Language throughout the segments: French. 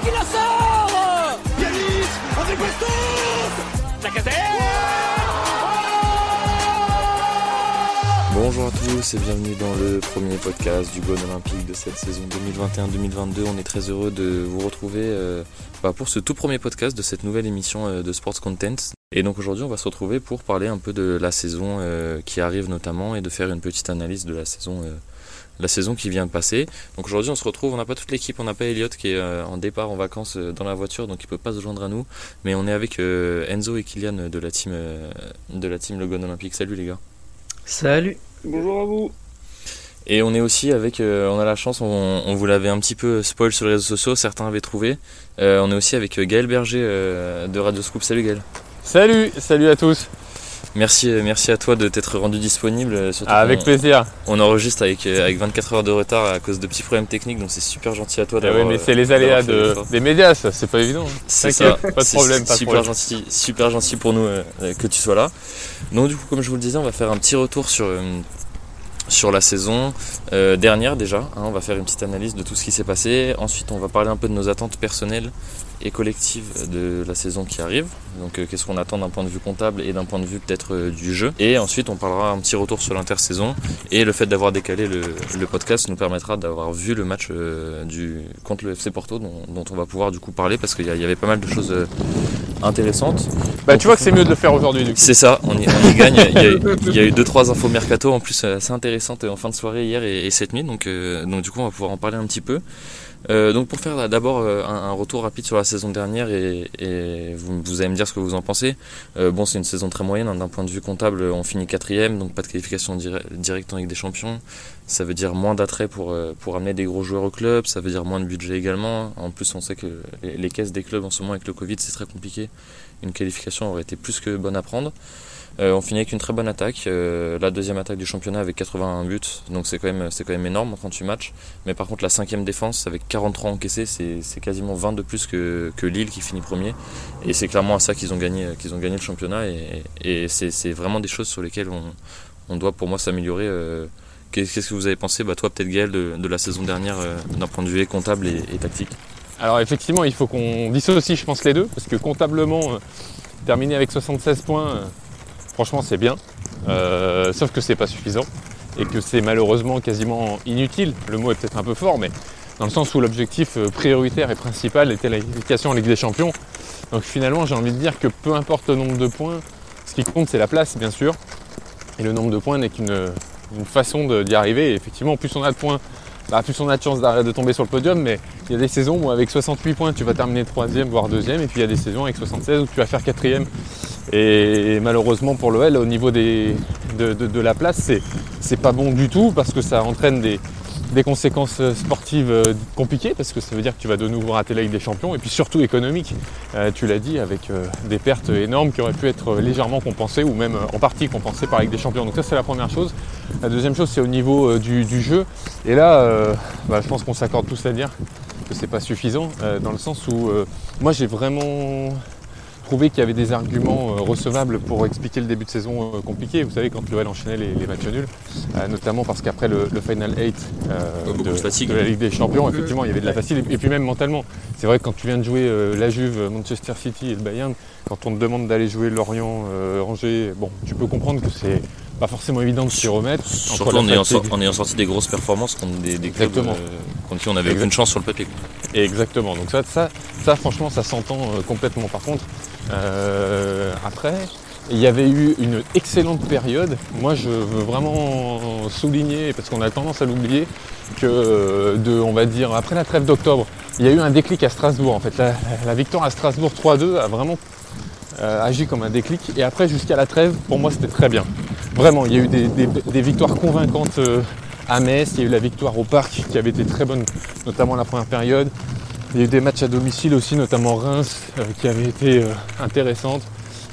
qui la sort Yanis avec Bastos Lacazette Bonjour à tous et bienvenue dans le premier podcast du Gone Olympique de cette saison 2021-2022. On est très heureux de vous retrouver euh, bah, pour ce tout premier podcast de cette nouvelle émission euh, de Sports Content. Et donc aujourd'hui on va se retrouver pour parler un peu de la saison euh, qui arrive notamment et de faire une petite analyse de la saison la saison qui vient de passer. Donc aujourd'hui on se retrouve, on n'a pas toute l'équipe, on n'a pas Elliot qui est en départ en vacances dans la voiture donc il peut pas se joindre à nous, mais on est avec Enzo et Kylian de la team de la team Le Gone Olympique. Salut les gars. Salut. Bonjour à vous. Et on est aussi avec, euh, on a la chance, on, vous l'avait un petit peu spoil sur les réseaux sociaux, certains avaient trouvé. Euh, on est aussi avec Gaël Berger euh, de Radio Scoop. Salut Gaël. Salut, salut à tous. Merci, merci à toi de t'être rendu disponible. Ah, avec plaisir. On enregistre avec, avec 24 heures de retard à cause de petits problèmes techniques, donc c'est super gentil à toi ah d'avoir. oui, mais c'est les aléas des médias, ça, c'est pas évident. Hein. C'est ça. Pas de problème, pas super gentil, super gentil pour nous que tu sois là. Donc du coup, comme je vous le disais, on va faire un petit retour sur sur la saison euh, dernière déjà. Hein, on va faire une petite analyse de tout ce qui s'est passé. Ensuite, on va parler un peu de nos attentes personnelles et collectives de la saison qui arrive. Donc, euh, qu'est-ce qu'on attend d'un point de vue comptable et d'un point de vue peut-être euh, du jeu. Et ensuite, on parlera un petit retour sur l'intersaison. Et le fait d'avoir décalé le, podcast nous permettra d'avoir vu le match du, contre le FC Porto dont, dont, on va pouvoir du coup parler parce qu'il y, avait pas mal de choses intéressante. Bah, tu vois que c'est mieux de le faire aujourd'hui. C'est ça, on y, gagne. Il y, a, eu 2-3 infos mercato en plus assez intéressantes en fin de soirée hier et, cette nuit. Donc, euh, donc, du coup, on va pouvoir en parler un petit peu. Euh, donc pour faire d'abord euh, un, retour rapide sur la saison dernière et, vous, allez me dire ce que vous en pensez. bon c'est une saison très moyenne hein, d'un point de vue comptable on finit quatrième donc pas de qualification directe en Ligue des Champions. Ça veut dire moins d'attrait pour, amener des gros joueurs au club, ça veut dire moins de budget également. En plus on sait que les caisses des clubs en ce moment avec le Covid c'est très compliqué. Une qualification aurait été plus que bonne à prendre. Euh, on finit avec une très bonne attaque, euh, la deuxième attaque du championnat avec 81 buts, donc c'est quand même quand même énorme en 38 matchs. Mais par contre la cinquième défense avec 43 encaissés, c'est quasiment 20 de plus que, Lille qui finit premier. Et c'est clairement à ça qu'ils ont gagné ont gagné le championnat et, c'est vraiment des choses sur lesquelles on, doit pour moi s'améliorer. Euh, qu'est-ce que vous avez pensé, bah, toi peut-être Gaël, de, la saison dernière d'un point de vue comptable et, tactique? Alors effectivement, il faut qu'on dissocie, je pense, les deux, parce que comptablement, terminer avec 76 points, Franchement, c'est bien. Euh, sauf que c'est pas suffisant et que c'est malheureusement quasiment inutile. Le mot est peut-être un peu fort, mais dans le sens où l'objectif euh, prioritaire et principal était la qualification en Ligue des Champions. Donc finalement, j'ai envie de dire que peu importe le nombre de points, ce qui compte, c'est la place, bien sûr. Et le nombre de points n'est qu'une façon d'y arriver. Effectivement, plus on a de points, bah, plus on a de chances de tomber sur le podium. Mais il y a des saisons où avec 68 points, tu vas terminer troisième, voire deuxième. Et puis il y a des saisons avec 76 où tu vas faire quatrième. Et malheureusement pour l'OL, au niveau de, la place, c'est pas bon du tout parce que ça entraîne des, conséquences sportives euh, compliquées parce que ça veut dire que tu vas de nouveau rater la des Champions et puis surtout économique, euh, tu l'as dit, avec euh, des pertes énormes qui auraient pu être légèrement compensées ou même en partie compensées par la Ligue des Champions. Donc ça c'est la première chose. La deuxième chose c'est au niveau du, jeu. Et là, bah, je pense qu'on s'accorde tous à dire que c'est pas suffisant dans le sens où moi j'ai vraiment qu'il y avait des arguments euh, recevables pour expliquer le début de saison euh, compliqué. Vous savez, quand l'OL enchaînait les, matchs nuls, euh, notamment parce qu'après le, Final 8 de, la Ligue des Champions, effectivement, il y avait de la fatigue. Et puis même mentalement. C'est vrai que quand tu viens de jouer la Juve, Manchester City et le Bayern, quand on te demande d'aller jouer Lorient, Angers, bon, tu peux comprendre que c'est pas forcément évident de s'y remettre. Surtout en ayant, sorti des grosses performances contre des, des clubs contre qui on avait une chance sur le papier. Exactement. Donc ça, ça, ça franchement, ça s'entend complètement. Par contre, euh, après, il y avait eu une excellente période. Moi, je veux vraiment souligner, parce qu'on a tendance à l'oublier, que euh, de, on va dire, après la trêve d'octobre, il y a eu un déclic à Strasbourg. En fait, la, victoire à Strasbourg 3-2 a vraiment euh, agi comme un déclic. Et après, jusqu'à la trêve, pour moi, c'était très bien. Vraiment, il y a eu des, victoires convaincantes à Metz. Il y a eu la victoire au Parc qui avait été très bonne, notamment la première période. Il y a eu des matchs à domicile aussi, notamment Reims, euh, qui avaient été euh, intéressantes.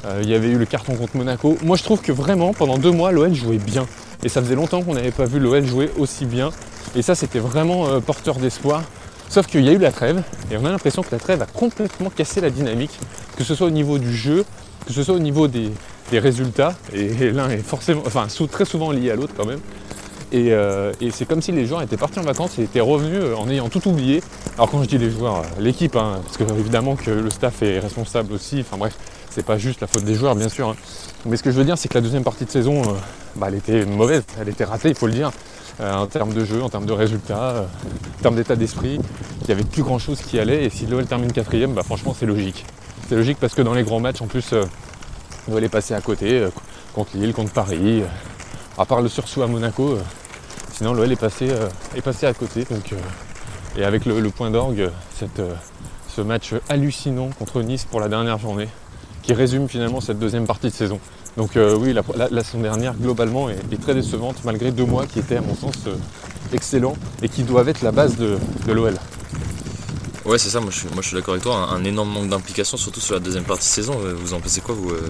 Euh, il y avait eu le carton contre Monaco. Moi, je trouve que vraiment, pendant deux mois, l'OL jouait bien. Et ça faisait longtemps qu'on n'avait pas vu l'OL jouer aussi bien. Et ça, c'était vraiment porteur d'espoir. Sauf qu'il y a eu la trêve, et on a l'impression que la trêve a complètement cassé la dynamique, que ce soit au niveau du jeu, que ce soit au niveau des, résultats, et, l'un est forcément, enfin très souvent lié à l'autre quand même. Et, et c'est comme si les joueurs étaient partis en vacances et étaient revenus en ayant tout oublié Alors quand je dis les joueurs, l'équipe, hein, parce que évidemment que le staff est responsable aussi, enfin bref, c'est pas juste la faute des joueurs bien sûr. hein. Mais ce que je veux dire c'est que la deuxième partie de saison, euh, bah, elle était mauvaise, elle était ratée, il faut le dire, euh, en termes de jeu, en termes de résultats, euh, en termes d'état d'esprit, il n'y avait plus grand chose qui allait et si l'OL termine quatrième, bah franchement c'est logique. C'est logique parce que dans les grands matchs en plus, l'OL est passé à côté, euh, contre Lille, contre Paris, euh, à part le sursaut à Monaco, euh, sinon l'OL est passé, est passé à côté. Et avec le, point d'orgue, ce match hallucinant contre Nice pour la dernière journée, qui résume finalement cette deuxième partie de saison. Donc oui, la, saison dernière, globalement, est, très décevante, malgré deux mois qui étaient, à mon sens, excellents et qui doivent être la base de, de l'OL. Ouais, c'est ça, moi je suis, moi, je suis d'accord avec toi. Un, un énorme manque d'implication, surtout sur la deuxième partie de saison. Euh, Vous en pensez quoi, vous, euh,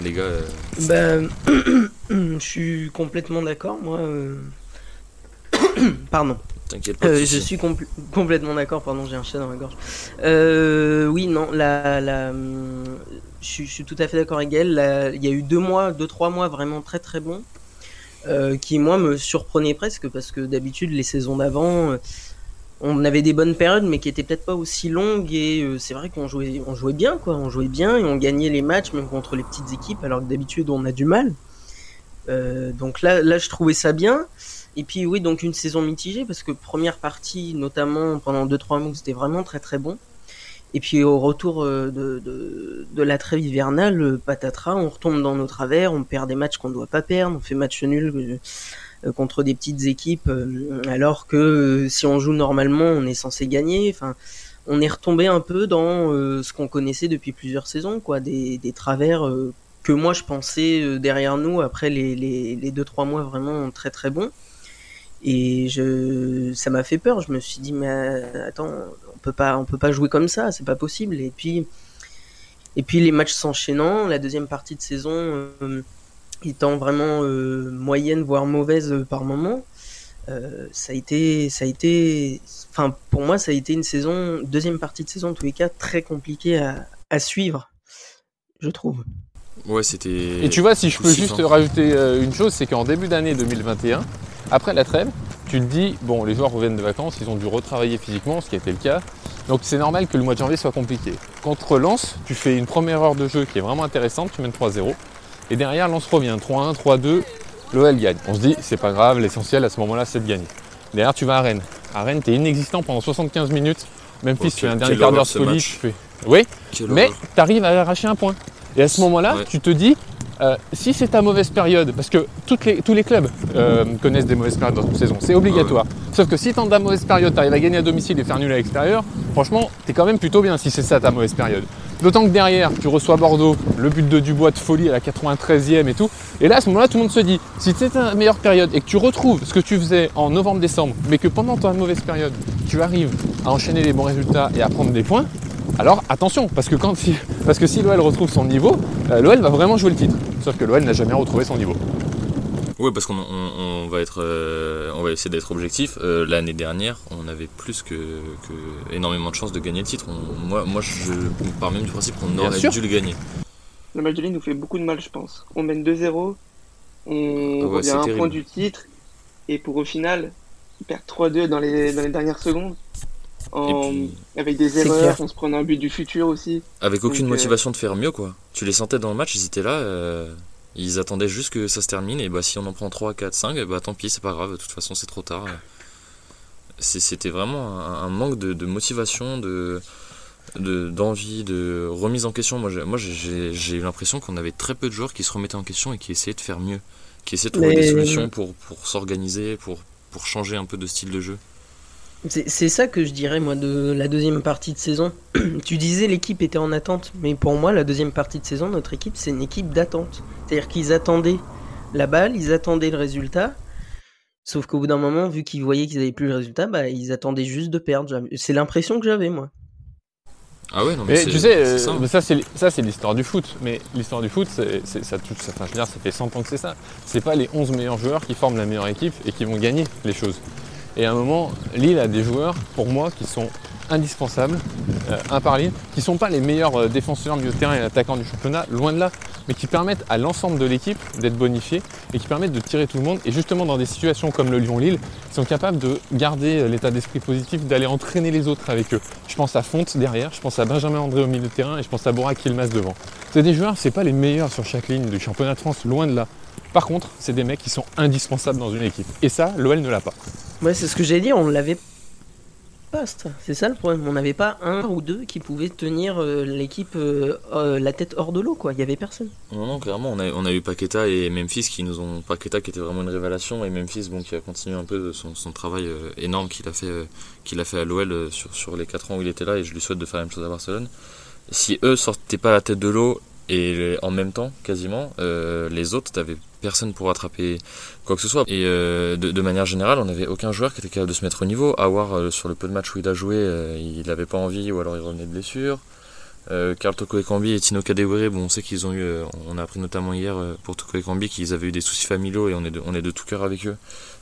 les gars euh Ben, je suis complètement d'accord, moi. euh. Pardon. T'inquiète pas. Je suis compl- complètement d'accord, pardon, j'ai un chat dans ma gorge. Oui, non, la, la, je, suis- tout à fait d'accord avec elle. La- Il y a eu deux mois, deux, trois mois vraiment très très bons, qui moi me surprenaient presque, parce que d'habitude, les saisons d'avant, on avait des bonnes périodes, mais qui étaient peut-être pas aussi longues, et euh, c'est vrai qu'on jouait, on jouait bien, quoi, on jouait bien, et on gagnait les matchs, même contre les petites équipes, alors que d'habitude, on a du mal. Euh, donc là, là, je trouvais ça bien. Et puis oui, donc une saison mitigée parce que première partie, notamment pendant 2-3 mois, c'était vraiment très très bon. Et puis au retour euh, de, de, de la trêve hivernale, euh, patatras, on retombe dans nos travers, on perd des matchs qu'on doit pas perdre, on fait match nul contre des petites équipes, euh, alors que euh, si on joue normalement, on est censé gagner. Enfin, on est retombé un peu dans euh, ce qu'on connaissait depuis plusieurs saisons, quoi, des, des travers euh, que moi je pensais euh, derrière nous après les, les, les 2-3 mois vraiment très très bons. Et je, ça m'a fait peur. Je me suis dit, mais euh, attends, on peut pas, on peut pas jouer comme ça, c'est pas possible. Et puis, et puis les matchs s'enchaînant, la deuxième partie de saison euh, étant vraiment euh, moyenne voire mauvaise euh, par moment, euh, ça a été, ça a été, enfin pour moi ça a été une saison, deuxième partie de saison en tous les cas très compliquée à, à suivre, je trouve. Ouais, c'était. Et tu vois, si je peux juste hein. rajouter une chose, c'est qu'en début d'année 2021, après la trêve, tu te dis, bon, les joueurs reviennent de vacances, ils ont dû retravailler physiquement, ce qui a été le cas. Donc c'est normal que le mois de janvier soit compliqué. Contre Lens, tu fais une première heure de jeu qui est vraiment intéressante, tu mènes 3-0. Et derrière, Lens revient 3-1, 3-2, l'OL gagne. On se dit, c'est pas grave, l'essentiel à ce moment-là, c'est de gagner. Derrière, tu vas à Rennes. À Rennes, t'es inexistant pendant 75 minutes. Memphis Oh, fait quel- un dernier quart d'heure solide. tu fais- Oui, Quelle mais tu arrives à arracher un point. Et à ce moment-là, Ouais. tu te dis, euh, si c'est ta mauvaise période, parce que toutes les- tous les clubs euh, connaissent des mauvaises périodes dans une saison, c'est obligatoire. Sauf que si dans ta mauvaise période, tu arrives à gagner à domicile et faire nul à l'extérieur, franchement, tu es quand même plutôt bien si c'est ça ta mauvaise période. D'autant que derrière, tu reçois Bordeaux, le but de Dubois de folie à la 93e et tout. Et là, à ce moment-là, tout le monde se dit, si c'est ta meilleure période et que tu retrouves ce que tu faisais en novembre-décembre, mais que pendant ta mauvaise période, tu arrives à enchaîner les bons résultats et à prendre des points, alors attention, parce que, parce que si l'OL retrouve son niveau, euh, l'OL va vraiment jouer le titre. Sauf que l'OL n'a jamais retrouvé son niveau. Ouais, parce qu'on on, on va être, euh, on va essayer d'être objectif. Euh, L'année dernière, on avait plus que, que énormément de chances de gagner le titre. On- moi, moi, je pars même du principe qu'on aurait sûr. dû le gagner. Le match de Lille nous fait beaucoup de mal, je pense. On mène 2-0, on Ouais, revient à un terrible. point du titre, et pour au final, perdre 3-2 dans les, dans les dernières secondes. En- Et puis- Avec des erreurs, clair. on se prend un but du futur aussi. Avec aucune Donc, euh, motivation de faire mieux, quoi. Tu les sentais dans le match, ils étaient là, euh, ils attendaient juste que ça se termine, et bah si on en prend 3, 4, 5, bah tant pis, c'est pas grave, de toute façon c'est trop tard. C'était vraiment un, un manque de, de motivation, de de- d'envie, de, remise en question. Moi, j'ai- eu l'impression qu'on avait très peu de joueurs qui se remettaient en question et qui essayaient de faire mieux, qui essayaient de trouver Mais- des solutions pour, pour s'organiser, pour, pour changer un peu de style de jeu. C'est ça que je dirais moi de la deuxième partie de saison. tu disais l'équipe était en attente, mais pour moi la deuxième partie de saison, notre équipe c'est une équipe d'attente. C'est-à-dire qu'ils attendaient la balle, ils attendaient le résultat. Sauf qu'au bout d'un moment, vu qu'ils voyaient qu'ils avaient plus le résultat, bah ils attendaient juste de perdre. C'est l'impression que j'avais moi. Ah ouais, non mais, tu sais, euh, ça. mais ça c'est ça c'est l'histoire du foot. Mais l'histoire du foot, c'est ça, touche- ça, enfin, je veux dire, ça fait 100 ans que c'est ça. C'est pas les 11 meilleurs joueurs qui forment la meilleure équipe et qui vont gagner les choses. Et à un moment, Lille a des joueurs, pour moi, qui sont indispensables, euh, un par ligne, qui sont pas les meilleurs euh, défenseurs, milieu de terrain et attaquants du championnat, loin de là. mais qui permettent à l'ensemble de l'équipe d'être bonifié et qui permettent de tirer tout le monde. Et justement, dans des situations comme le Lyon-Lille, ils sont capables de garder euh, l'état d'esprit positif, d'aller entraîner les autres avec eux. Je pense à Fonte derrière, je pense à Benjamin André au milieu de terrain et je pense à Borak Ilmaz devant. C'est des joueurs, c'est pas les meilleurs sur chaque ligne du championnat de France, loin de là. Par contre, c'est des mecs qui sont indispensables dans une équipe. Et ça, l'OL ne l'a pas. Ouais, c'est ce que j'ai dit, on l'avait pas. C'est ça le problème. On n'avait pas un ou deux qui pouvaient tenir euh, l'équipe euh, euh, la tête hors de l'eau, quoi. Il y avait personne. Non, non, clairement, on a, on a eu Paqueta et Memphis qui nous ont. Paqueta qui était vraiment une révélation et Memphis bon, qui a continué un peu son, son travail euh, énorme qu'il a fait, euh, qu'il a fait à l'OL euh, sur, sur les 4 ans où il était là et je lui souhaite de faire la même chose à Barcelone. Si eux sortaient pas la tête de l'eau et en même temps, quasiment, euh, les autres, t'avais personne pour attraper quoi que ce soit. Et euh, de, manière générale, on n'avait aucun joueur qui était capable de se mettre au niveau. Awar, euh, sur le peu de matchs où il a joué, il n'avait pas envie ou alors il revenait de blessure. Carl Toko Ekambi et Tino Kadewere, bon, on sait qu'ils ont eu, on a appris notamment hier pour Toko Ekambi qu'ils avaient eu des soucis familiaux et on est de tout cœur avec eux.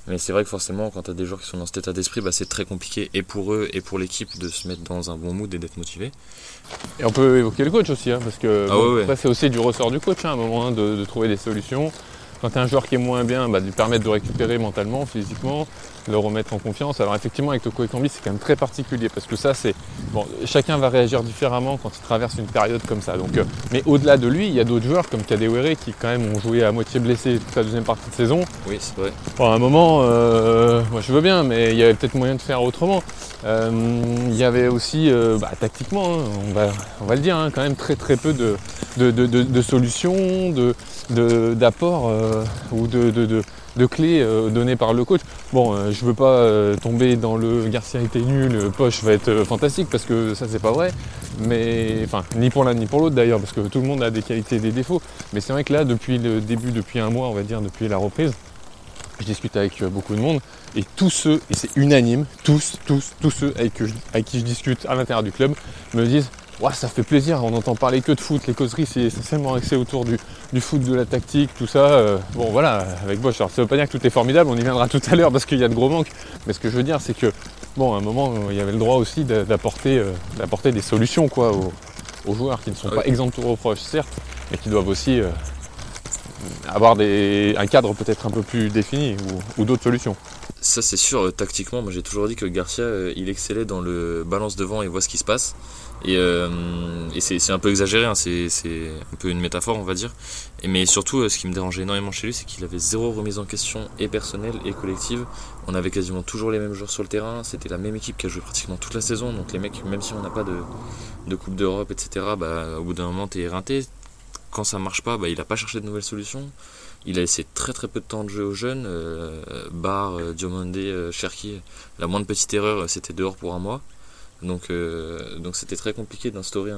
Mais c'est vrai que forcément, quand tu as des joueurs qui sont dans cet état d'esprit, bah, c'est très compliqué et pour eux et pour l'équipe de se mettre dans un bon mood et d'être motivé. Et on peut évoquer le coach aussi, hein, parce que Ah bon, ouais, ouais. après, c'est aussi du ressort du coach hein, à un moment hein, de, de trouver des solutions. Quand tu as un joueur qui est moins bien, bah, de lui permettre de récupérer mentalement, physiquement, le remettre en confiance. Alors effectivement avec Toko Ekambi c'est quand même très particulier parce que ça c'est bon chacun va réagir différemment quand il traverse une période comme ça. Donc, euh, mais au-delà de lui, il y a d'autres joueurs comme Kadewere qui quand même ont joué à moitié blessé toute la deuxième partie de saison. Oui, c'est vrai. Bon, à un moment, euh, moi je veux bien, mais il y avait peut-être moyen de faire autrement. Euh, il y avait aussi, bah, tactiquement, hein, on, va, on va le dire, hein, quand même très très peu de, de, de- de- de solutions, de, de- d'apports euh, ou de, de- clés euh, données par le coach. Bon, euh, je veux pas euh, tomber dans le Garcia était nul, Poche va être fantastique parce que ça c'est pas vrai. Mais enfin, ni pour l'un ni pour l'autre d'ailleurs, parce que tout le monde a des qualités et des défauts. Mais c'est vrai que là, depuis le début, depuis un mois, on va dire, depuis la reprise, je discute avec beaucoup de monde et tous ceux, et c'est unanime, tous, tous, tous ceux avec qui je discute à l'intérieur du club me disent Ouais, ça fait plaisir, on n'entend parler que de foot, les causeries c'est essentiellement axé autour du, du foot, de la tactique, tout ça. Euh, bon voilà, avec Bosch, alors ça veut pas dire que tout est formidable, on y viendra tout à l'heure parce qu'il y a de gros manques, mais ce que je veux dire c'est que bon à un moment euh, il y avait le droit aussi d'apporter euh, d'apporter des solutions quoi aux, aux joueurs qui ne sont Ah pas exempts de tout reproche certes, mais qui doivent aussi euh, avoir des, un cadre peut-être un peu plus défini ou, ou d'autres solutions. Ça, c'est sûr, tactiquement, moi j'ai toujours dit que Garcia, il excellait dans le balance devant et voit ce qui se passe. Et, euh, c'est un peu exagéré, hein, c'est un peu une métaphore, on va dire. Mais surtout, euh, ce qui me dérangeait énormément chez lui, c'est qu'il avait zéro remise en question, et personnelle et collective. On avait quasiment toujours les mêmes joueurs sur le terrain, c'était la même équipe qui a joué pratiquement toute la saison. Donc les mecs, même si on n'a pas de, Coupe d'Europe, etc., bah, au bout d'un moment, t'es éreinté. Quand ça marche pas, bah, il a pas cherché de nouvelles solutions. Il a laissé très très peu de temps de jeu aux jeunes. Euh, Barre, euh, Diomandé, Cherki, la moindre petite erreur, c'était dehors pour un mois. Donc euh, donc c'était très compliqué d'instaurer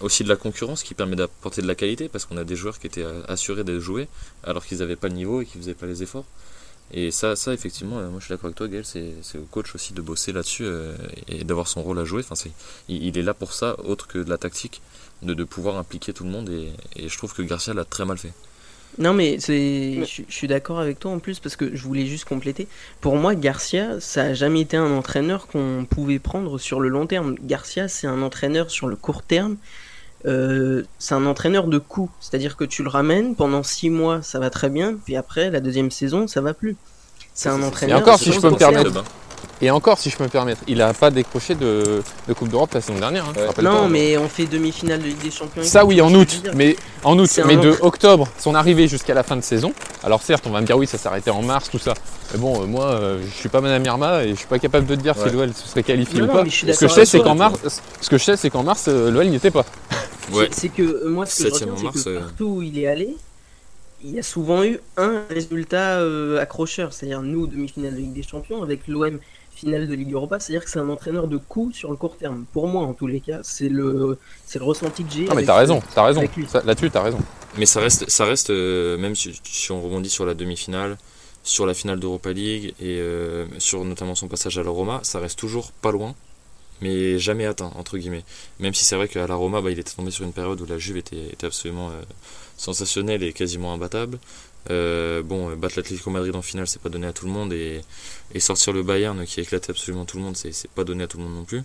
aussi de la concurrence qui permet d'apporter de la qualité parce qu'on a des joueurs qui étaient euh, assurés de jouer alors qu'ils n'avaient pas le niveau et qu'ils faisaient pas les efforts. Et ça, ça effectivement, euh, moi je suis d'accord avec toi, Gaël, c'est au coach aussi de bosser là-dessus et d'avoir son rôle à jouer. Enfin, il, est là pour ça, autre que de la tactique, de, pouvoir impliquer tout le monde. Et je trouve que Garcia l'a très mal fait. Non, mais c'est, Mais- je, je suis d'accord avec toi en plus parce que je voulais juste compléter. Pour moi, Garcia, ça a jamais été un entraîneur qu'on pouvait prendre sur le long terme. Garcia, c'est un entraîneur sur le court terme. Euh, c'est un entraîneur de coup, c'est-à-dire que tu le ramènes pendant six mois, ça va très bien, puis après la deuxième saison, ça va plus. C'est un entraîneur. Et encore, si je peux me permettre, Et encore, si je peux me permettre, il n'a pas décroché de, de Coupe d'Europe la saison dernière. hein, Ouais. Non, mais on fait demi-finale de Ligue des Champions. Ça oui, en août. Mais en août, mais de octobre, son arrivée jusqu'à la fin de saison. Alors certes, on va me dire oui, ça s'arrêtait en mars, tout ça. Mais bon, euh, moi, euh, je suis pas Madame Irma et je suis pas capable de te dire Ouais. si l'OL se serait qualifié Non, ou non, pas. Ce que je sais, c'est toi. qu'en mars, ce que je sais, c'est qu'en mars, euh, l'OL n'y était pas. Ouais. C'est- que euh, moi, ce que je retiens, en c'est que partout où il est allé, il y a souvent eu un résultat euh, accrocheur. C'est-à-dire nous, demi-finale de Ligue des Champions, avec l'OM finale de Ligue Europa. C'est-à-dire que c'est un entraîneur de coup sur le court terme. Pour moi, en tous les cas, c'est le, c'est le ressenti que j'ai. Non, mais t'as raison, t'as raison. Là-dessus, t'as raison. Mais ça reste, ça reste euh, même si, si on rebondit sur la demi-finale, sur la finale d'Europa League et euh, sur notamment son passage à la Roma, ça reste toujours pas loin, mais jamais atteint, entre guillemets. Même si c'est vrai qu'à la Roma, bah, il était tombé sur une période où la Juve était, était absolument euh, sensationnelle et quasiment imbattable. Euh, bon, battre l'Atlético Madrid en finale, c'est pas donné à tout le monde, et, sortir le Bayern qui a éclaté absolument tout le monde, c'est pas donné à tout le monde non plus.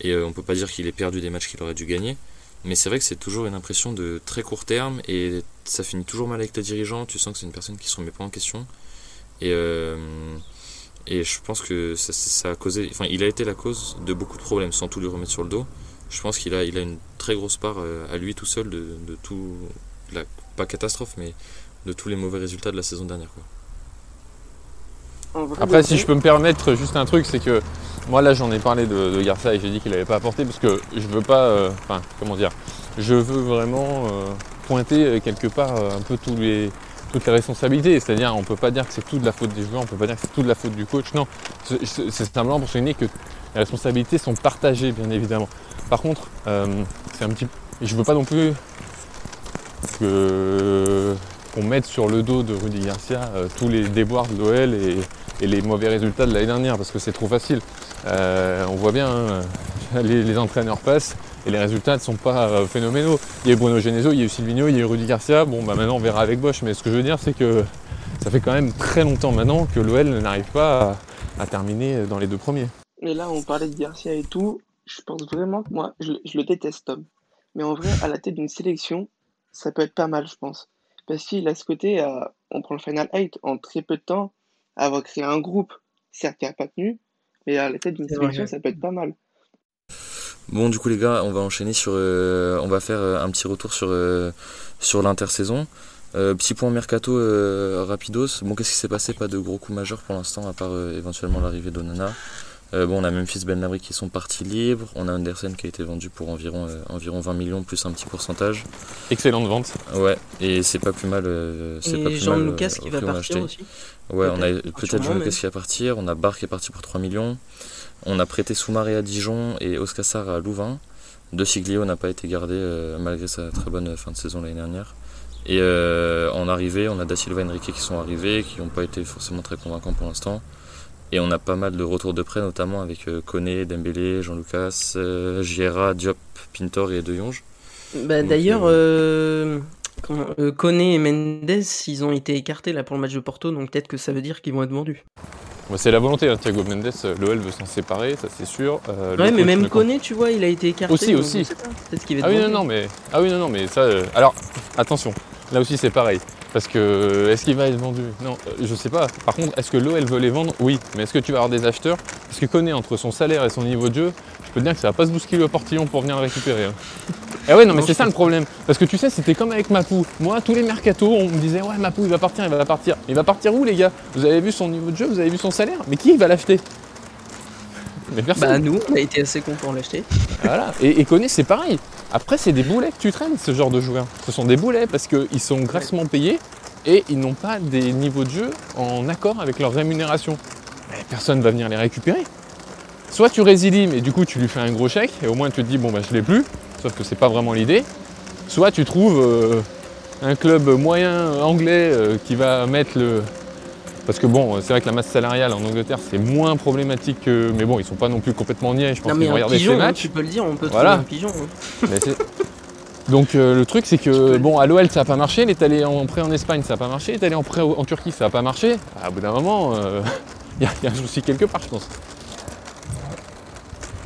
Et euh, on peut pas dire qu'il ait perdu des matchs qu'il aurait dû gagner. Mais c'est vrai que c'est toujours une impression de très court terme et ça finit toujours mal avec les dirigeants. Tu sens que c'est une personne qui se remet pas en question. Et, euh, je pense que ça, ça, a causé. Enfin, il a été la cause de beaucoup de problèmes sans tout lui remettre sur le dos. Je pense qu'il a, une très grosse part à lui tout seul de, de tout. La, pas catastrophe, mais de tous les mauvais résultats de la saison dernière. Quoi. Après, si je peux me permettre juste un truc, c'est que moi là j'en ai parlé de, de Garcia et j'ai dit qu'il n'avait pas apporté parce que je veux pas. euh, Enfin, comment dire Je veux vraiment euh, pointer euh, quelque part euh, un peu tous les, toutes les responsabilités. C'est-à-dire, on peut pas dire que c'est tout de la faute des joueurs, on peut pas dire que c'est tout de la faute du coach. Non, c'est simplement pour souligner que les responsabilités sont partagées, bien évidemment. Par contre, euh, c'est un petit. Je veux pas non plus que qu'on mette sur le dos de Rudy Garcia euh, tous les déboires de l'OL et, les mauvais résultats de l'année dernière parce que c'est trop facile. Euh, on voit bien, hein, les, entraîneurs passent et les résultats ne sont pas euh, phénoménaux. Il y a eu Bruno Genesio, il y a eu Silvino, il y a eu Rudy Garcia. Bon, bah maintenant on verra avec Bosch, mais ce que je veux dire, c'est que ça fait quand même très longtemps maintenant que l'OL n'arrive pas à, à terminer dans les deux premiers. Mais là, on parlait de Garcia et tout. Je pense vraiment que moi, je, je le déteste, Tom. Mais en vrai, à la tête d'une sélection, ça peut être pas mal, je pense. Parce qu'il a ce côté, euh, on prend le Final 8 en très peu de temps, avoir créé un groupe, certes qui n'a pas tenu, mais à la tête d'une sélection, ça peut être pas mal. Bon, du coup, les gars, on va enchaîner sur. euh, on va faire euh, un petit retour sur, euh, sur l'intersaison. Euh, petit point mercato euh, rapidos. Bon, qu'est-ce qui s'est passé? Pas de gros coups majeurs pour l'instant, à part euh, éventuellement l'arrivée d'Onana. Euh, bon, on a Memphis Ben Labri qui sont partis libres. On a Anderson qui a été vendu pour environ, euh, environ 20 millions plus un petit pourcentage. Excellente vente. Ouais, et c'est pas plus mal. euh, c'est pas Et plus Jean mal, Lucas euh, qui va partir acheté. aussi. Ouais, on a Peut-être. Sûrement, Jean Lucas qui va partir. On a Barr qui est parti pour 3 millions. On a prêté Soumaré à Dijon et Oscassar à Louvain. De Siglio n'a pas été gardé euh, malgré sa très bonne fin de saison l'année dernière. Et euh, en arrivée, on a Da Silva et Enrique qui sont arrivés, qui n'ont pas été forcément très convaincants pour l'instant. Et on a pas mal de retours de prêt, notamment avec euh, Koné, Dembélé, Jean-Lucas, euh, Giera, Diop, Pintor et De Jonge. Bah, D'ailleurs, euh, euh, Koné et Mendes, ils ont été écartés là pour le match de Porto, donc peut-être que ça veut dire qu'ils vont être vendus. C'est la volonté, hein, Thiago Mendes, l'OL veut s'en séparer, ça c'est sûr. Euh, Ouais, mais même Koné, tu vois, il a été écarté. Aussi, aussi. Peut-être qu'il va Ah oui, non, vendu. non, mais, ah oui, non, non, mais ça. euh, Alors, attention, là aussi c'est pareil. Parce que, est-ce qu'il va être vendu? Non, euh, je sais pas. Par contre, est-ce que l'OL veut les vendre? Oui. Mais est-ce que tu vas avoir des acheteurs? Parce que connaît entre son salaire et son niveau de jeu, je peux te dire que ça va pas se bousculer au portillon pour venir le récupérer. hein. Et ouais, non, mais c'est ça le problème. Parce que tu sais, c'était comme avec Mapou. Moi, tous les mercatos, on me disait, ouais, Mapou, il va partir, il va partir. Il va partir où, les gars? Vous avez vu son niveau de jeu Vous avez vu son salaire? Mais qui va l'acheter? Mais personne. Bah, nous, on a été assez contents de l'acheter. Voilà. Et, et Koné, c'est pareil. Après, c'est des boulets que tu traînes, ce genre de joueurs. Ce sont des boulets parce qu'ils sont grassement payés et ils n'ont pas des niveaux de jeu en accord avec leur rémunération. Mais personne va venir les récupérer. Soit tu résilies, mais du coup, tu lui fais un gros chèque et au moins tu te dis, bon, bah, je l'ai plus. Sauf que c'est pas vraiment l'idée. Soit tu trouves euh, un club moyen anglais euh, qui va mettre le. Parce que bon, c'est vrai que la masse salariale en Angleterre c'est moins problématique que. Mais bon, ils sont pas non plus complètement niais. Je pense qu'ils regarder ces matchs. tu peux le dire, on peut Voilà. trouver un pigeon. hein. Mais Donc euh, le truc c'est que bon à l'OL ça n'a pas marché, il est allé en prêt en Espagne ça n'a pas marché, il est allé en prêt en Turquie ça n'a pas marché. À bout d'un moment, il y, a- y a un souci quelque part je pense.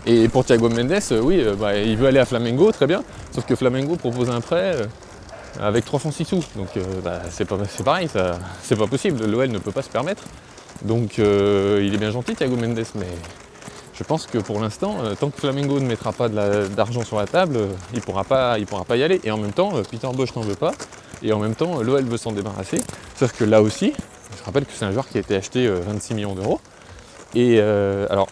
Et pour Thiago Mendes, euh, oui, euh, bah, il veut aller à Flamengo, très bien. Sauf que Flamengo propose un prêt euh, avec 3 francs 6 sous. Donc euh, bah, c'est pareil, c'est pas possible, l'OL ne peut pas se permettre. Donc euh, il est bien gentil Thiago Mendes, mais je pense que pour l'instant, euh, tant que Flamengo ne mettra pas d'argent sur la table, euh, il pourra, pas- il pourra pas y aller. Et en même temps, Peter Bosch n'en veut pas. Et en même temps, l'OL veut s'en débarrasser. Sauf que là aussi, je rappelle que c'est un joueur qui a été acheté euh, 26 millions d'euros. Et alors,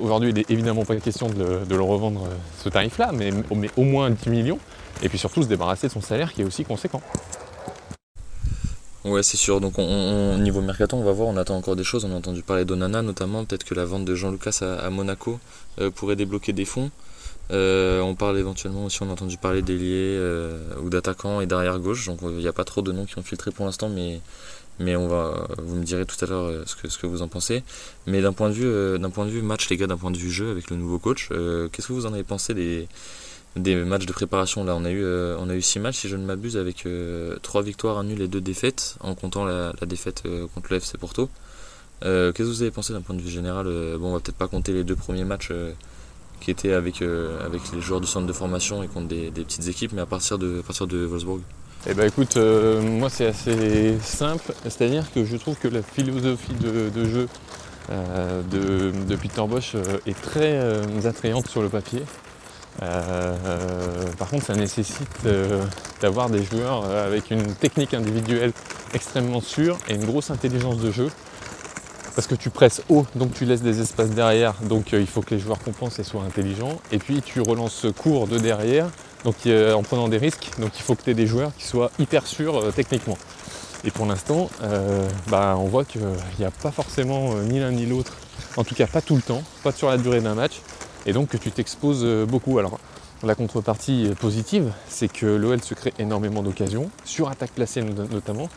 aujourd'hui, il n'est évidemment pas question de le, revendre ce tarif-là, mais, mais au moins 10 millions. Et puis surtout se débarrasser de son salaire qui est aussi conséquent. Ouais, c'est sûr. Donc, on, niveau mercato, on va voir. On attend encore des choses. On a entendu parler d'Onana, notamment. Peut-être que la vente de Jean Lucas à, Monaco euh, pourrait débloquer des fonds. Euh, on parle éventuellement aussi, on a entendu parler d'ailier euh, ou d'attaquants et d'arrière gauche. Donc, il n'y a pas trop de noms qui ont filtré pour l'instant, mais, mais on va, vous me direz tout à l'heure ce que, ce que vous en pensez. Mais d'un point de vue, d'un point de vue match, les gars, d'un point de vue jeu avec le nouveau coach, qu'est-ce que vous en avez pensé des, des matchs de préparation là on a eu euh, on a eu six matchs si je ne m'abuse avec euh, trois victoires un nul et deux défaites en comptant la, défaite euh, contre le FC Porto Euh, qu'est-ce que vous avez pensé d'un point de vue général Euh, bon on va peut-être pas compter les deux premiers matchs qui était avec, avec les joueurs du centre de formation et contre des, petites équipes, mais à partir de, à partir de Wolfsburg? Eh ben écoute, moi c'est assez simple, c'est-à-dire que je trouve que la philosophie de, jeu de, de, Peter Bosch est très attrayante sur le papier. Euh, par contre, ça nécessite euh, d'avoir des joueurs euh, avec une technique individuelle extrêmement sûre et une grosse intelligence de jeu. Parce que tu presses haut, donc tu laisses des espaces derrière, donc il faut que les joueurs compensent et soient intelligents. Et puis tu relances court de derrière, donc en prenant des risques. Donc il faut que tu aies des joueurs qui soient hyper sûrs techniquement. Et pour l'instant, bah, on voit qu'il n'y a pas forcément ni l'un ni l'autre, en tout cas pas tout le temps, pas sur la durée d'un match et donc que tu t'exposes euh, beaucoup. Alors la contrepartie positive, c'est que l'OL se crée énormément d'occasions, sur attaque placée notamment.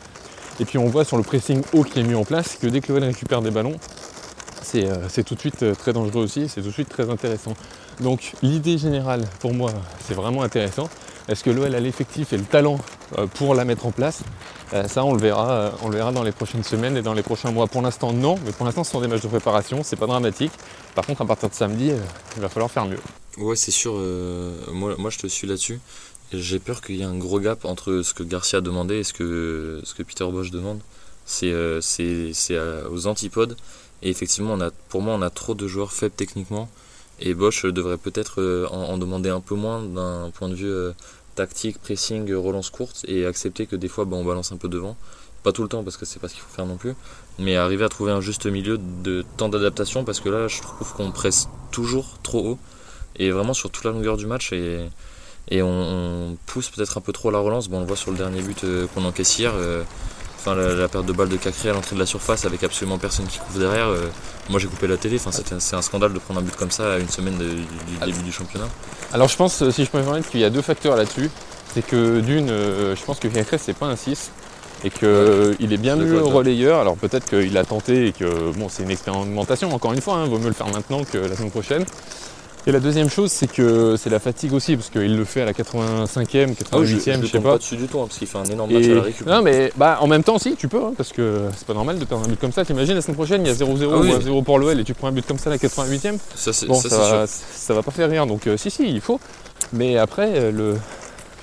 Et puis on voit sur le pressing haut qui est mis en place que dès que l'OL récupère des ballons, c'est euh, tout de suite euh, très dangereux aussi, c'est tout de suite très intéressant. Donc l'idée générale pour moi, c'est vraiment intéressant. Est-ce que l'OL a l'effectif et le talent pour la mettre en place Ça, on le verra, on le verra dans les prochaines semaines et dans les prochains mois. Pour l'instant, non, mais pour l'instant, ce sont des matchs de préparation, c'est pas dramatique. Par contre, à partir de samedi, euh, il va falloir faire mieux. Ouais, c'est sûr. Euh, moi, je te suis là-dessus. J'ai peur qu'il y ait un gros gap entre ce que Garcia a demandé et ce que, ce que Peter Bosch demande. C'est euh, aux antipodes. Et effectivement, pour moi, on a trop de joueurs faibles techniquement. Et Bosch devrait peut-être en, demander un peu moins d'un point de vue tactique, pressing, relance courte et accepter que des fois, bah, on balance un peu devant. Pas tout le temps parce que c'est pas ce qu'il faut faire non plus mais arriver à trouver un juste milieu de temps d'adaptation parce que là je trouve qu'on presse toujours trop haut et vraiment sur toute la longueur du match et, on, pousse peut-être un peu trop la relance. Bon, on le voit sur le dernier but euh, qu'on encaisse hier. Euh, enfin, la, perte de balle de Cacré à l'entrée de la surface avec absolument personne qui couvre derrière. Euh, moi j'ai coupé la télé. Enfin, c'est un scandale de prendre un but comme ça à une semaine du début du championnat. Alors je pense, si je peux me permettre, qu'il y a deux facteurs là-dessus. C'est que d'une, je pense que Cacré c'est pas un 6 et qu'il est bien mieux relayeur. Alors peut-être qu'il a tenté et que bon, c'est une expérimentation, encore une fois, hein, vaut mieux le faire maintenant que la semaine prochaine. Et la deuxième chose, c'est que c'est la fatigue aussi, parce qu'il le fait à la 85e, 88e, ah je, sais pas. pas dessus du tout, hein, parce qu'il fait un énorme match à la récup. Non, mais bah, en même temps, si, tu peux, hein, parce que c'est pas normal de perdre un but comme ça. T'imagines, la semaine prochaine, il y a 0-0 ah ou 1-0 pour l'OL et tu prends un but comme ça à la 88e ça, Bon, ça, ça, va, ça, va, pas faire rire, donc euh, si, si, il faut. Mais après, euh, le,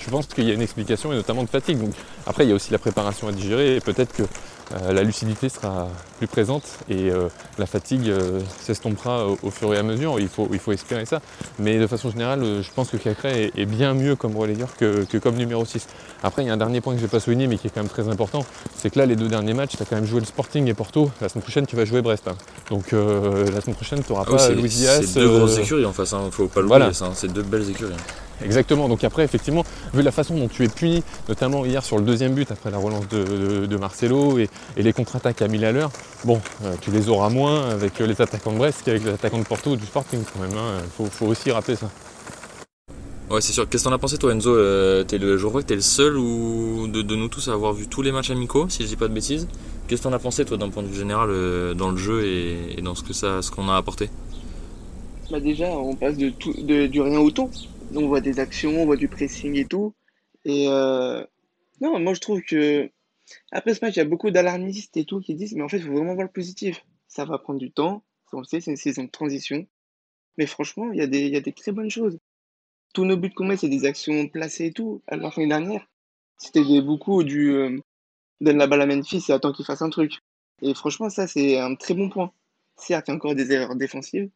je pense qu'il y a une explication et notamment de fatigue. Donc, après, il y a aussi la préparation à digérer et peut-être que la lucidité sera plus présente et euh, la fatigue euh, s'estompera au, fur et à mesure. Il faut, il faut espérer ça. Mais de façon générale, je pense que Cacré est, bien mieux comme relayeur que, comme numéro 6. Après, il y a un dernier point que je n'ai pas souligné mais qui est quand même très important. C'est que là, les deux derniers matchs, tu as quand même joué le Sporting et Porto. La semaine prochaine, tu vas jouer Brest. Hein. Donc la semaine prochaine, tu n'auras ah pas Louis Diaz. C'est deux grosses écuries en face, il hein. ne faut pas l'oublier. Voilà. C'est deux belles écuries. Exactement, donc après effectivement, vu la façon dont tu es puni, notamment hier sur le deuxième but après la relance de, Marcelo et, les contre-attaques à 1000 à l'heure, bon, euh, tu les auras moins avec les attaquants de Brest qu'avec les attaquants de Porto ou du Sporting quand même, il hein. faut, aussi rappeler ça. Ouais c'est sûr, qu'est-ce que t'en as pensé toi Enzo euh, es le, Je crois que t'es le seul ou de, nous tous à avoir vu tous les matchs amicaux, si je dis pas de bêtises. Qu'est-ce que t'en as pensé toi d'un point de vue général euh, dans le jeu et, dans ce que ça, ce qu'on a apporté? Bah déjà on passe de tout, de, du rien au tout on voit des actions, on voit du pressing et tout. Et euh, non, moi je trouve que après ce match, il y a beaucoup d'alarmistes et tout qui disent, mais en fait, il faut vraiment voir le positif. Ça va prendre du temps, on le sait, c'est une saison de transition. Mais franchement, il y, a des, des très bonnes choses. Tous nos buts qu'on met, c'est des actions placées et tout. À la fin dernière, c'était beaucoup du euh, donne la balle à Memphis et attends qu'il fasse un truc. Et franchement, ça, c'est un très bon point. Certes, il y a encore des erreurs défensives,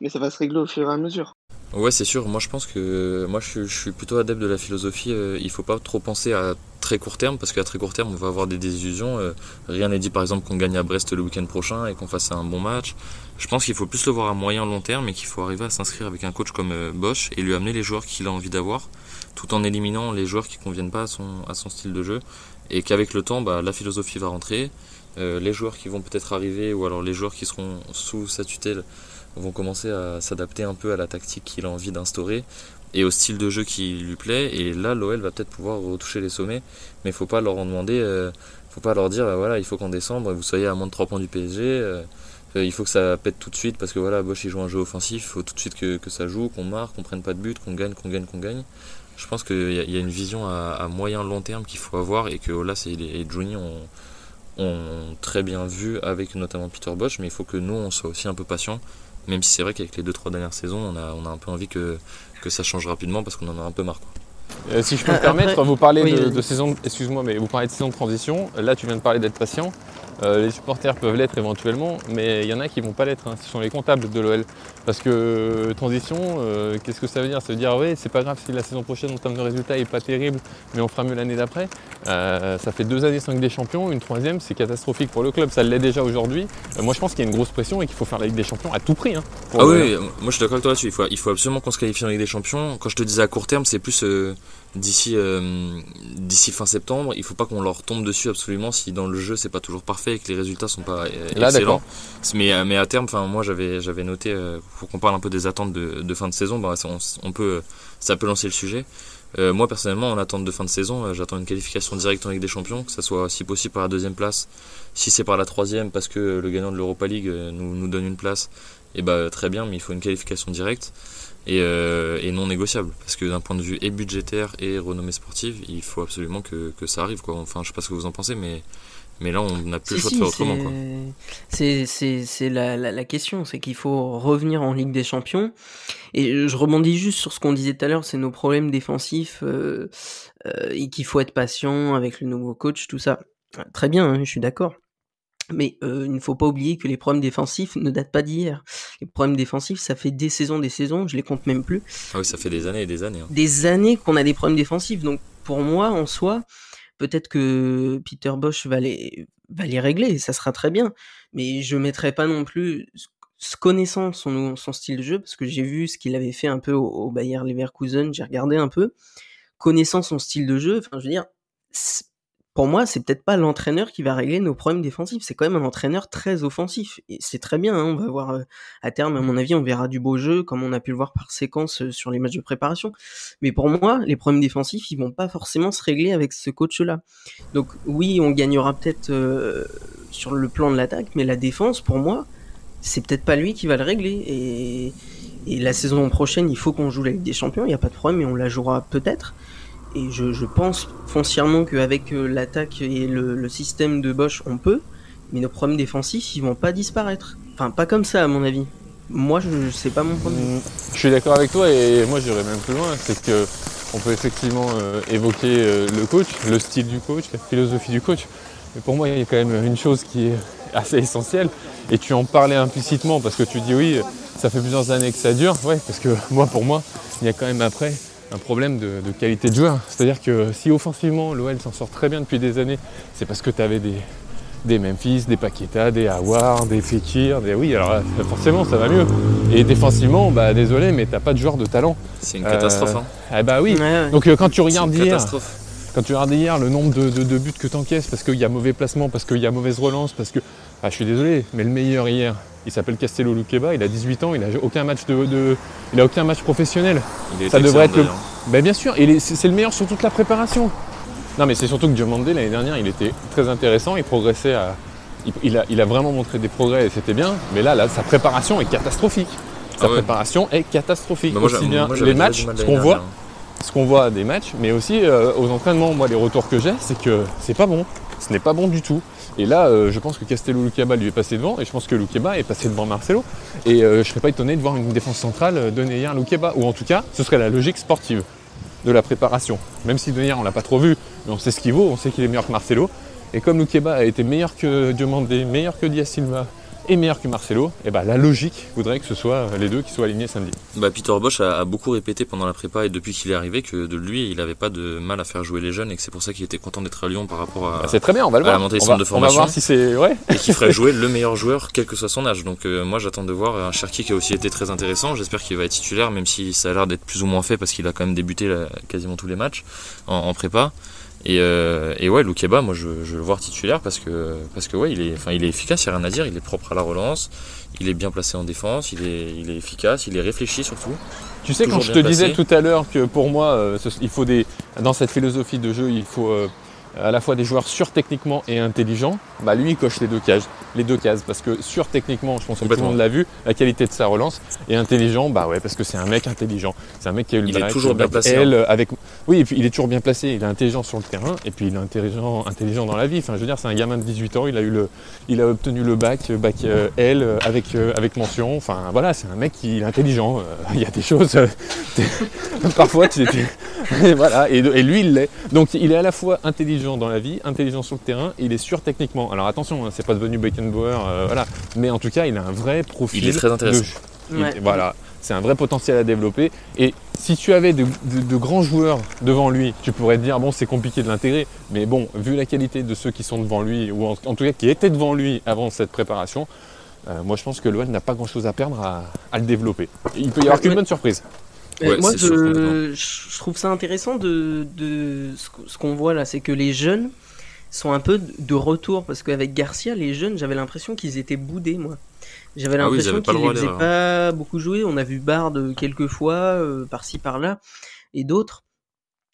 mais ça va se régler au fur et à mesure. Ouais, c'est sûr. Moi, je pense que moi, je, suis plutôt adepte de la philosophie. Euh, il faut pas trop penser à très court terme parce qu'à très court terme, on va avoir des désillusions. Euh, rien n'est dit, par exemple, qu'on gagne à Brest le week-end prochain et qu'on fasse un bon match. Je pense qu'il faut plus le voir à moyen long terme et qu'il faut arriver à s'inscrire avec un coach comme euh, Bosch et lui amener les joueurs qu'il a envie d'avoir, tout en éliminant les joueurs qui conviennent pas à son, à son style de jeu. Et qu'avec le temps, bah, la philosophie va rentrer. les joueurs qui vont peut-être arriver ou alors les joueurs qui seront sous sa tutelle vont commencer à s'adapter un peu à la tactique qu'il a envie d'instaurer et au style de jeu qui lui plaît. Et là, l'OL va peut-être pouvoir retoucher les sommets, mais il faut pas leur en demander, euh, faut pas leur dire, bah voilà, il faut qu'en décembre vous soyez à moins de 3 points du PSG. Euh, euh, il faut que ça pète tout de suite parce que voilà, Bosch il joue un jeu offensif, il faut tout de suite que, que ça joue, qu'on marque, qu'on prenne pas de but, qu'on gagne, qu'on gagne, qu'on gagne. Je pense qu'il y, y, a une vision à, moyen long terme qu'il faut avoir et que Olas et, et Johnny ont, ont très bien vu avec notamment Peter Bosch, mais il faut que nous on soit aussi un peu patient Même si c'est vrai qu'avec les 2-3 dernières saisons, on a, on a un peu envie que, que ça change rapidement parce qu'on en a un peu marre. Quoi. Euh, si je peux me permettre, après- vous parlez oui, de, vas-y. de saison, excuse-moi, mais vous parlez de saison de transition. Là, tu viens de parler d'être patient. Euh, les supporters peuvent l'être éventuellement, mais il y en a qui vont pas l'être. hein. Ce sont les comptables de l'OL. Parce que euh, transition, euh, qu'est-ce que ça veut dire? Ça veut dire, oui, c'est pas grave si la saison prochaine en termes de résultats est pas terrible, mais on fera mieux l'année d'après. Ça fait deux années sans Ligue des Champions, une troisième, c'est catastrophique pour le club. Ça l'est déjà aujourd'hui. Moi, je pense qu'il y a une grosse pression et qu'il faut faire la Ligue des Champions à tout prix. hein, Ah oui, moi je suis d'accord avec toi là-dessus. Il faut, il faut absolument qu'on se qualifie en Ligue des Champions. Quand je te disais à court terme, c'est plus d'ici euh, d'ici fin septembre. Il faut pas qu'on leur tombe dessus absolument si dans le jeu c'est pas toujours parfait et que les résultats sont pas euh, Là, excellents. Mais, euh, mais à terme, enfin moi j'avais j'avais noté euh, pour qu'on parle un peu des attentes de, de fin de saison. Bah, ça, on, on peut ça peut lancer le sujet. Moi personnellement, en attente de fin de saison, j'attends une qualification directe en Ligue des Champions, que ça soit si possible par la deuxième place. Si c'est par la troisième, parce que le gagnant de l'Europa League nous, nous donne une place, et bah très bien, mais il faut une qualification directe et, euh, et non négociable. Parce que d'un point de vue et budgétaire et renommée sportive, il faut absolument que, que ça arrive. Quoi. Enfin, je sais pas ce que vous en pensez, mais, mais là on n'a plus le Si, choix de si, faire autrement. Quoi. c'est- C'est c'est- c'est la, la, la question, c'est qu'il faut revenir en Ligue des Champions. Et je rebondis juste sur ce qu'on disait tout à l'heure, c'est nos problèmes défensifs euh, euh, et qu'il faut être patient avec le nouveau coach, tout ça. Très bien, hein, je suis d'accord. Mais euh, il ne faut pas oublier que les problèmes défensifs ne datent pas d'hier. Les problèmes défensifs, ça fait des saisons, des saisons, je les compte même plus Ah oui, ça fait des années et des années. hein. des années qu'on a des problèmes défensifs. Donc pour moi, en soi, peut-être que Peter Bosch va les, va les régler, ça sera très bien. Mais je mettrai pas non plus, connaissant son, son style de jeu, parce que j'ai vu ce qu'il avait fait un peu au, au Bayer Leverkusen, j'ai regardé un peu, connaissant son style de jeu, enfin je veux dire, pour moi, c'est peut-être pas l'entraîneur qui va régler nos problèmes défensifs. C'est quand même un entraîneur très offensif. Et c'est très bien, hein, on va voir euh, à terme, à mon avis, on verra du beau jeu, comme on a pu le voir par séquence euh, sur les matchs de préparation. Mais pour moi, les problèmes défensifs, ils vont pas forcément se régler avec ce coach-là. Donc oui, on gagnera peut-être euh, sur le plan de l'attaque, mais la défense, pour moi, c'est peut-être pas lui qui va le régler. Et, et la saison prochaine, il faut qu'on joue la Ligue des Champions, il n'y a pas de problème, mais on la jouera peut-être. Et je, pense foncièrement qu'avec euh, l'attaque et le, système de Bosch, on peut, mais nos problèmes défensifs, ils vont pas disparaître. Enfin, pas comme ça, à mon avis. Moi, je sais pas mon point de vue. Je suis d'accord avec toi et moi j'irais même plus loin, c'est que on peut effectivement euh, évoquer euh, le coach, le style du coach, la philosophie du coach. Mais pour moi il y a quand même une chose qui est assez essentielle et tu en parlais implicitement parce que tu dis oui, ça fait plusieurs années que ça dure, ouais, parce que moi pour moi il y a quand même après un problème de, de qualité de joueur. C'est-à-dire que si offensivement l'OL s'en sort très bien depuis des années, c'est parce que tu avais des, des Memphis, des Paqueta, des Howard, des Fekir, des oui alors là, forcément ça va mieux. Et défensivement, bah désolé mais t'as pas de joueur de talent. C'est une Euh, catastrophe. hein. Ah bah oui. Ouais, ouais. Donc euh, quand tu C'est regardes une hier, catastrophe. quand tu regardes hier le nombre de, de- de buts que tu encaisses parce qu'il y a mauvais placement, parce qu'il y a mauvaise relance, parce que. Ah, je suis désolé, mais le meilleur hier, il s'appelle Castello Luqueba, il a 18 ans, il a aucun match de, de- il a aucun match professionnel. Il est ça devrait être le-. Ben bien sûr, c'est le meilleur sur toute la préparation. Non mais c'est surtout que Diomandé l'année dernière, il était très intéressant, il progressait à. Il, il a, il a vraiment montré des progrès et c'était bien, mais là, là, sa préparation est catastrophique. Sa Ah ouais. préparation est catastrophique. Bah, moi, Aussi bien moi, les matchs, mal ce qu'on voit, dernière. ce qu'on voit à des matchs, mais aussi euh, aux entraînements. Moi, les retours que j'ai, c'est que c'est pas bon. Ce n'est pas bon du tout. Et là, euh, je pense que Castello Luqueba lui est passé devant, et je pense que Luqueba est passé devant Marcelo. Et euh, je serais pas étonné de voir une défense centrale euh, de Neyer Luqueba, ou en tout cas, ce serait la logique sportive de la préparation. Même si Neyer, on l'a pas trop vu, mais on sait ce qu'il vaut, on sait qu'il est meilleur que Marcelo. Et comme Luqueba a été meilleur que Diomandé, meilleur que Diaz Silva et meilleur que Marcelo, et ben la logique voudrait que ce soit les deux qui soient alignés samedi. Bah, Peter Bosch a, a beaucoup répété pendant la prépa et depuis qu'il est arrivé que de lui, il n'avait pas de mal à faire jouer les jeunes et que c'est pour ça qu'il était content d'être à Lyon par rapport à. Bah, c'est très bien, on va le à la montée des centres de on va voir formation. si c'est ouais. et qui ferait jouer le meilleur joueur quel que soit son âge. Donc euh, moi j'attends de voir un Cherki qui a aussi été très intéressant. J'espère qu'il va être titulaire même si ça a l'air d'être plus ou moins fait parce qu'il a quand même débuté là, quasiment tous les matchs en, en prépa. Et, euh, et ouais, Loukeba, moi je, je veux le voir titulaire parce que parce que ouais, il est, enfin il est efficace, il y a rien à dire. Il est propre à la relance, il est bien placé en défense, il est, il est efficace, il est réfléchi surtout. Tu sais, quand je te disais tout à l'heure que pour moi, euh, ce- il faut des, dans cette philosophie de jeu, il faut euh, à la fois des joueurs sûrs techniquement et intelligents, bah lui, il coche les deux cages. les deux cases. Parce que sur techniquement, je pense que tout le monde l'a vu, la qualité de sa relance. Et intelligent, bah ouais, parce que c'est un mec intelligent. C'est un mec qui a eu le Il est toujours bien placé, euh, avec... Oui, et puis il est toujours bien placé. Il est intelligent sur le terrain. Et puis il est intelligent, intelligent dans la vie. Enfin, je veux dire, c'est un gamin de 18 ans. Il a eu le, il a obtenu le bac, euh, bac euh, L euh, avec, euh, avec mention. Enfin, voilà, c'est un mec qui est intelligent. Euh, Il y a des choses. Parfois, tu et voilà, et, et lui, il l'est. Donc, il est à la fois intelligent dans la vie, intelligent sur le terrain, et il est sûr techniquement. Alors, attention, hein, c'est pas devenu Beckenbauer, euh, voilà. Mais en tout cas, il a un vrai profil. Il est très intéressant. de- il- Ouais. voilà, c'est un vrai potentiel à développer. Et si tu avais de, de- de grands joueurs devant lui, tu pourrais te dire, bon, c'est compliqué de l'intégrer. Mais bon, vu la qualité de ceux qui sont devant lui, ou en, en tout cas qui étaient devant lui avant cette préparation, euh, moi, je pense que l'OL n'a pas grand-chose à perdre à, à le développer. Il peut y avoir qu'une bonne surprise. Ouais, moi, je, je trouve ça intéressant de, de ce qu- ce qu'on voit là, c'est que les jeunes sont un peu de retour parce qu'avec Garcia, les jeunes, j'avais l'impression qu'ils étaient boudés, moi. J'avais Ah oui, l'impression qu'ils les faisaient pas beaucoup jouer. On a vu Bard quelques fois, euh, par-ci par-là, et d'autres.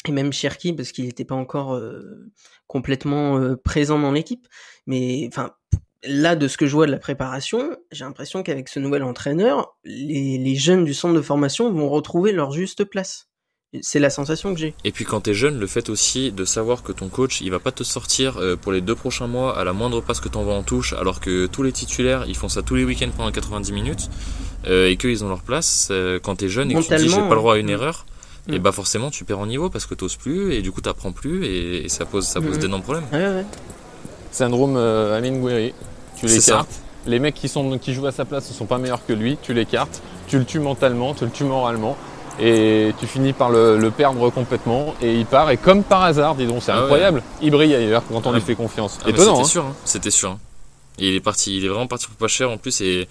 Et même Cherki, parce qu'il n'était pas encore euh, complètement euh, présent dans l'équipe. Mais enfin, là, de ce que je vois de la préparation, j'ai l'impression qu'avec ce nouvel entraîneur, les, les jeunes du centre de formation vont retrouver leur juste place. C'est la sensation que j'ai. Et puis quand t'es jeune, le fait aussi de savoir que ton coach, il va pas te sortir euh, pour les deux prochains mois à la moindre passe que t'envoies en touche, alors que tous les titulaires, ils font ça tous les week-ends pendant 90 minutes, euh, et qu'ils ont leur place. euh, quand t'es jeune et que tu te dis j'ai pas le droit à une mm. erreur, Mm. et bah forcément tu perds en niveau parce que t'oses plus, et du coup t'apprends plus, et, et ça pose, ça pose Mm. d'énormes problèmes. Ouais, ouais. Syndrome euh, Amin Gouiri. Tu l'écartes. Les mecs qui, sont, qui jouent à sa place ne sont pas meilleurs que lui. Tu l'écartes. Tu le tues mentalement, tu le tues moralement. Et tu finis par le, le perdre complètement. Et il part. Et comme par hasard, dis donc, c'est Ah ouais. incroyable. Il brille ailleurs quand on Ah. lui fait confiance. Ah, Étonnant. C'était hein. sûr, hein. c'était sûr. hein. Et il est parti, il est vraiment parti pour pas cher en plus et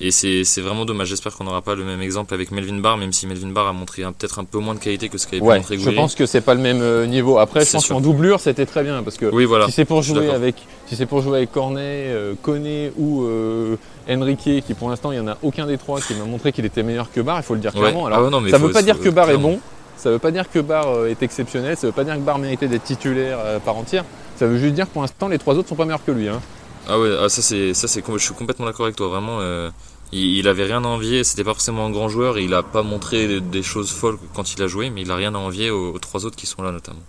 et c'est vraiment dommage. J'espère qu'on n'aura pas le même exemple avec Melvin Barr, même si Melvin Barr a montré peut-être un peu moins de qualité que ce qu'avait Ouais, montrer je Gouiri. pense que c'est pas le même euh, niveau. Après, je pense qu'en doublure, c'était très bien parce que Oui, voilà. si c'est pour je jouer avec, si c'est pour jouer avec Cornet, euh, Koné ou euh, Enrique, qui pour l'instant il y en a aucun des trois qui m'a montré qu'il était meilleur que Barr, il faut le dire Ouais. clairement. Alors, Ah ouais, non, mais ça faut- veut pas dire que Barr est bon, ça veut pas dire que Barr euh, est exceptionnel, ça veut pas dire que Barr méritait d'être titulaire euh, par entière. Ça veut juste dire que pour l'instant les trois autres sont pas meilleurs que lui. Hein. Ah ouais, ah, ça c'est ça c'est je suis complètement d'accord avec toi. Vraiment, euh, il, il avait rien à envier. C'était pas forcément un grand joueur et il a pas montré des- choses folles quand il a joué, mais il a rien à envier aux, trois autres qui sont là notamment.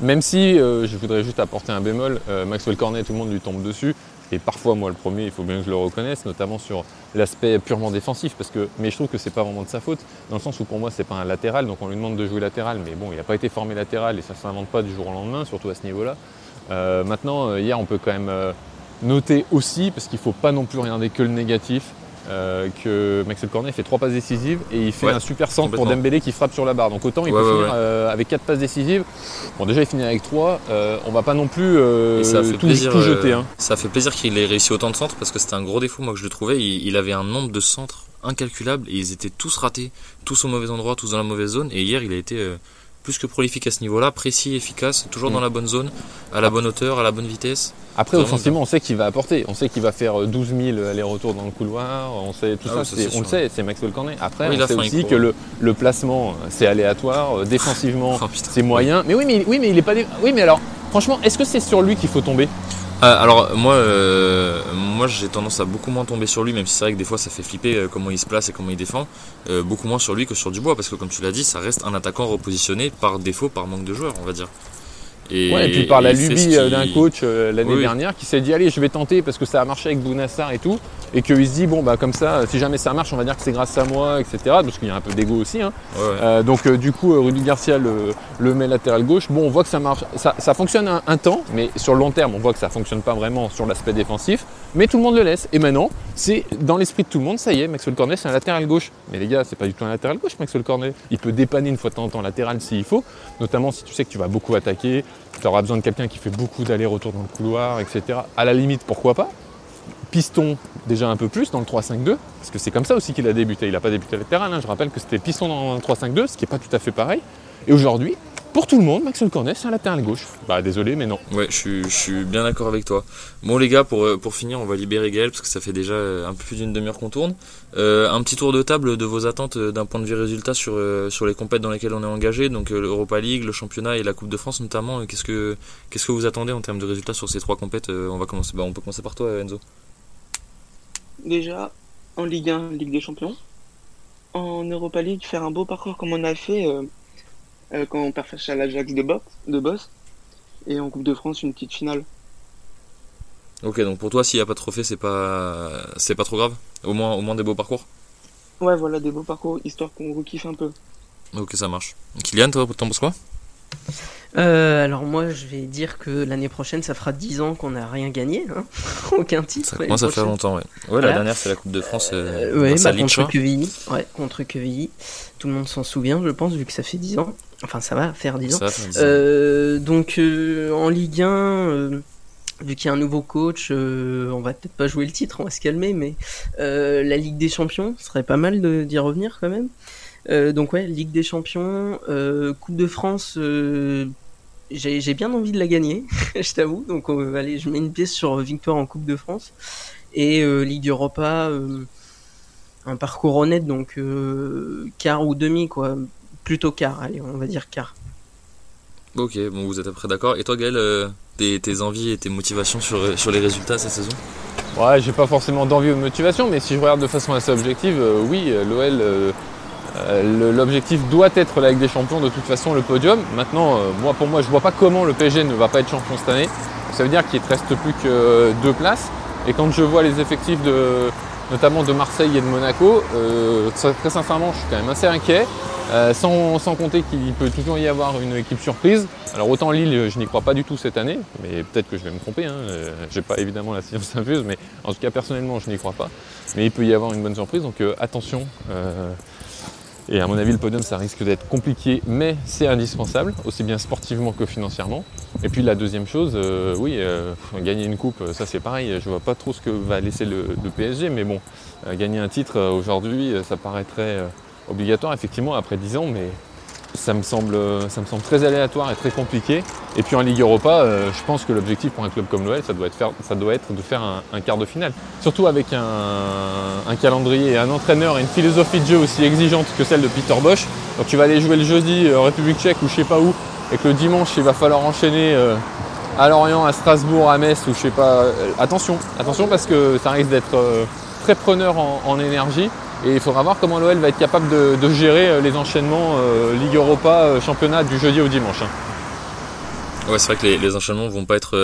Même si euh, je voudrais juste apporter un bémol, euh, Maxwell Cornet, tout le monde lui tombe dessus. Et parfois, moi, le premier, il faut bien que je le reconnaisse, notamment sur l'aspect purement défensif, parce que, mais je trouve que c'est pas vraiment de sa faute, dans le sens où pour moi, c'est pas un latéral, donc on lui demande de jouer latéral, mais bon, il n'a pas été formé latéral et ça s'invente pas du jour au lendemain, surtout à ce niveau-là. Euh, maintenant, euh, hier, on peut quand même euh, noter aussi, parce qu'il faut pas non plus regarder que le négatif, euh, que Maxwell Cornet fait trois passes décisives et il fait Ouais, un super centre pour. Dembélé qui frappe sur la barre. Donc autant il Ouais, peut ouais, finir euh, avec quatre passes décisives. Bon déjà il finit avec trois. Euh, on va pas non plus euh, ça tout, plaisir. tout jeter. hein. Ça fait plaisir qu'il ait réussi autant de centres parce que c'était un gros défaut moi que je le trouvais. Il, il avait un nombre de centres incalculable et ils étaient tous ratés, tous au mauvais endroit, tous dans la mauvaise zone. Et hier il a été euh, plus que prolifique à ce niveau-là, précis, efficace, toujours Mm. dans la bonne zone, à la bonne hauteur, à la bonne vitesse. Après offensivement on sait qu'il va apporter. On sait qu'il va faire euh, 12 000 allers-retours dans le couloir. On sait tout Ah ça. oui, on le sait. C'est Maxwell Cornet. Après Oui, il on a sait aussi que le, le placement euh, c'est aléatoire. Euh, Défensivement Oh, c'est moyen. Mais oui mais oui mais il est pas. dé- Oui mais alors franchement est-ce que c'est sur lui qu'il faut tomber? Ah, alors moi, euh, moi j'ai tendance à beaucoup moins tomber sur lui, même si c'est vrai que des fois ça fait flipper euh, comment il se place et comment il défend. Euh, beaucoup moins sur lui que sur Dubois, parce que comme tu l'as dit, ça reste un attaquant repositionné par défaut, par manque de joueurs, on va dire. Et, Ouais, et puis par la lubie euh, d'un coach euh, l'année Oui, oui. dernière qui s'est dit allez je vais tenter parce que ça a marché avec Bounassar et tout. Et qu'il se dit bon bah comme ça si jamais ça marche on va dire que c'est grâce à moi etc parce qu'il y a un peu d'ego aussi hein. Ouais, ouais. Euh, donc euh, du coup Rudy Garcia le, le met latéral gauche. Bon on voit que ça marche ça, ça fonctionne un, un temps mais sur le long terme on voit que ça fonctionne pas vraiment sur l'aspect défensif. Mais tout le monde le laisse. Et maintenant c'est dans l'esprit de tout le monde ça y est Maxwell Cornet c'est un latéral gauche. Mais les gars c'est pas du tout un latéral gauche Maxwell Cornet. Il peut dépanner une fois de temps en temps latéral s'il faut. Notamment si tu sais que tu vas beaucoup attaquer tu auras besoin de quelqu'un qui fait beaucoup d'allers-retours dans le couloir, etc. À la limite, pourquoi pas? Piston, déjà un peu plus dans le 3-5-2, parce que c'est comme ça aussi qu'il a débuté. Il n'a pas débuté latéral, hein. je rappelle que c'était piston dans le 3-5-2, ce qui n'est pas tout à fait pareil. Et aujourd'hui, pour tout le monde, Maxwell Cornet, c'est un latéral gauche. Bah désolé, mais non. Ouais, je suis, je suis bien d'accord avec toi. Bon les gars, pour, euh, pour finir, on va libérer Gaël parce que ça fait déjà euh, un peu plus d'une demi-heure qu'on tourne. Euh, un petit tour de table de vos attentes d'un point de vue résultat sur, sur les compètes dans lesquelles on est engagé, donc l'Europa League, le championnat et la Coupe de France notamment. Qu'est-ce que, qu'est-ce que vous attendez en termes de résultats sur ces trois compètes On va commencer, bah, on peut commencer par toi Enzo. Déjà, en Ligue 1, Ligue des Champions. En Europa League, faire un beau parcours comme on a fait euh, euh, quand on perd face à l'Ajax de, de Boss. Et en Coupe de France, une petite finale. Ok, donc pour toi, s'il n'y a pas de trophée, c'est pas, c'est pas trop grave? Au moins, au moins des beaux parcours? Ouais, voilà, des beaux parcours, histoire qu'on rekiffe un peu. Ok, ça marche. Kylian, toi, t'en penses quoi? Euh, alors moi, je vais dire que l'année prochaine, ça fera 10 ans qu'on n'a rien gagné, hein aucun titre. Ça commence à faire prochaine. longtemps, ouais. Ouais, Voilà. la dernière, c'est la Coupe de France. Euh, Euh, ouais, bah, contre. Quevilly. Ouais, contre Quevilly. Tout le monde s'en souvient, je pense, vu que ça fait 10 ans. Enfin, ça va faire 10 ans. Ça. Euh, donc en Ligue 1, euh, vu qu'il y a un nouveau coach, euh, on va peut-être pas jouer le titre, on va se calmer, mais euh, la Ligue des Champions, ce serait pas mal d'y revenir quand même. Euh, donc ouais, Ligue des Champions, Coupe de France, j'ai j'ai bien envie de la gagner, je t'avoue. Donc euh, allez, je mets une pièce sur victoire en Coupe de France. Et euh, Ligue Europa, euh, un parcours honnête, donc euh, quart ou demi, quoi. Plutôt quart, allez, on va dire quart. Ok, bon, vous êtes après d'accord. Et toi, Gaël, euh, tes, tes envies et tes motivations sur, sur les résultats cette saison? Ouais, j'ai pas forcément d'envie ou de motivation, mais si je regarde de façon assez objective, euh, oui, euh, l'OL, euh, l'objectif doit être la Ligue des Champions, de toute façon, le podium. Maintenant, euh, moi, pour moi, je vois pas comment le PSG ne va pas être champion cette année. Ça veut dire qu'il ne te reste plus que deux places. Et quand je vois les effectifs de, notamment de Marseille et de Monaco, euh, très très sincèrement, je suis quand même assez inquiet. Euh, sans, sans compter qu'il peut toujours y avoir une équipe surprise. Alors autant Lille, je n'y crois pas du tout cette année, mais peut-être que je vais me tromper. Hein. Euh, J'ai pas évidemment la science infuse, mais en tout cas personnellement, je n'y crois pas. Mais il peut y avoir une bonne surprise, donc euh, attention. Et à mon avis, le podium, ça risque d'être compliqué, mais c'est indispensable, aussi bien sportivement que financièrement. Et puis la deuxième chose, euh, oui, euh, gagner une coupe, ça c'est pareil. Je vois pas trop ce que va laisser le, PSG, mais bon, euh, gagner un titre aujourd'hui, ça paraîtrait obligatoire effectivement après 10 ans, mais ça me semble, ça me semble très aléatoire et très compliqué. Et puis en Ligue Europa, euh, je pense que l'objectif pour un club comme l'OL, ça doit être, de faire un, quart de finale. Surtout avec un, calendrier, un entraîneur et une philosophie de jeu aussi exigeante que celle de Peter Bosch. Donc tu vas aller jouer le jeudi euh, en République Tchèque ou je sais pas où, et que le dimanche il va falloir enchaîner euh, à Lorient, à Strasbourg, à Metz ou je sais pas. Euh, attention, attention parce que ça risque d'être euh, très preneur en, en énergie. Et il faudra voir comment l'OL va être capable de, gérer euh, les enchaînements euh, Ligue Europa, euh, championnat du jeudi au dimanche. hein. Ouais, c'est vrai que les, enchaînements vont pas être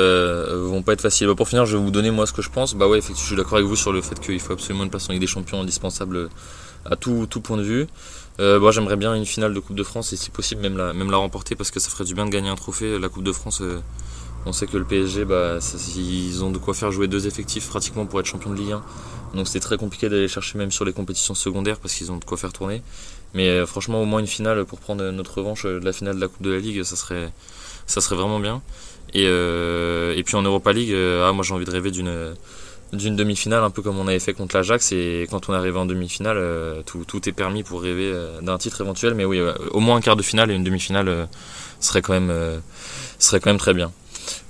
vont pas être faciles. Bah, pour finir, je vais vous donner moi ce que je pense. Bah ouais, effectivement, je suis d'accord avec vous sur le fait qu'il faut absolument une place en Ligue des Champions indispensable à tout, tout point de vue. Moi, j'aimerais bien une finale de Coupe de France et si possible même la même la remporter parce que ça ferait du bien de gagner un trophée. La Coupe de France, on sait que le PSG, bah, ils ont de quoi faire jouer deux effectifs pratiquement pour être champion de Ligue 1. Donc c'est très compliqué d'aller chercher même sur les compétitions secondaires parce qu'ils ont de quoi faire tourner. Mais euh, franchement, au moins une finale pour prendre notre revanche euh, de la finale de la Coupe de la Ligue, ça serait vraiment bien. Et, euh, et puis en Europa League, ah, moi j'ai envie de rêver d'une demi-finale, un peu comme on avait fait contre l'Ajax. Et quand on est arrivé en demi-finale, tout, est permis pour rêver d'un titre éventuel. Mais oui, au moins un quart de finale et une demi-finale serait quand serait quand même très bien.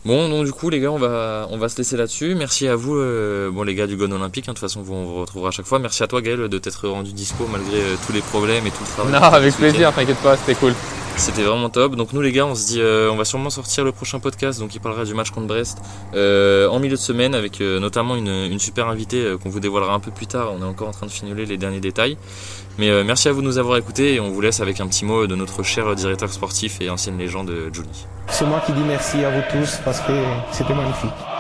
Bon, donc du coup, les gars, on va, on va se laisser là-dessus. Merci à vous, euh, bon, les gars du Gone Olympique. hein, de toute façon, vous, on vous retrouvera à chaque fois. Merci à toi, Gaël, de t'être rendu dispo malgré euh, tous les problèmes et tout le travail. Non, avec plaisir, t'inquiète pas, c'était cool. C'était vraiment top. Donc nous les gars, on se dit, euh, on va sûrement sortir le prochain podcast, donc il parlera du match contre Brest euh, en milieu de semaine avec euh, notamment une, super invitée qu'on vous dévoilera un peu plus tard. On est encore en train de finuler les derniers détails. Mais merci à vous de nous avoir écoutés et on vous laisse avec un petit mot de notre cher directeur sportif et ancienne légende Julie. C'est moi qui dis merci à vous tous parce que c'était magnifique.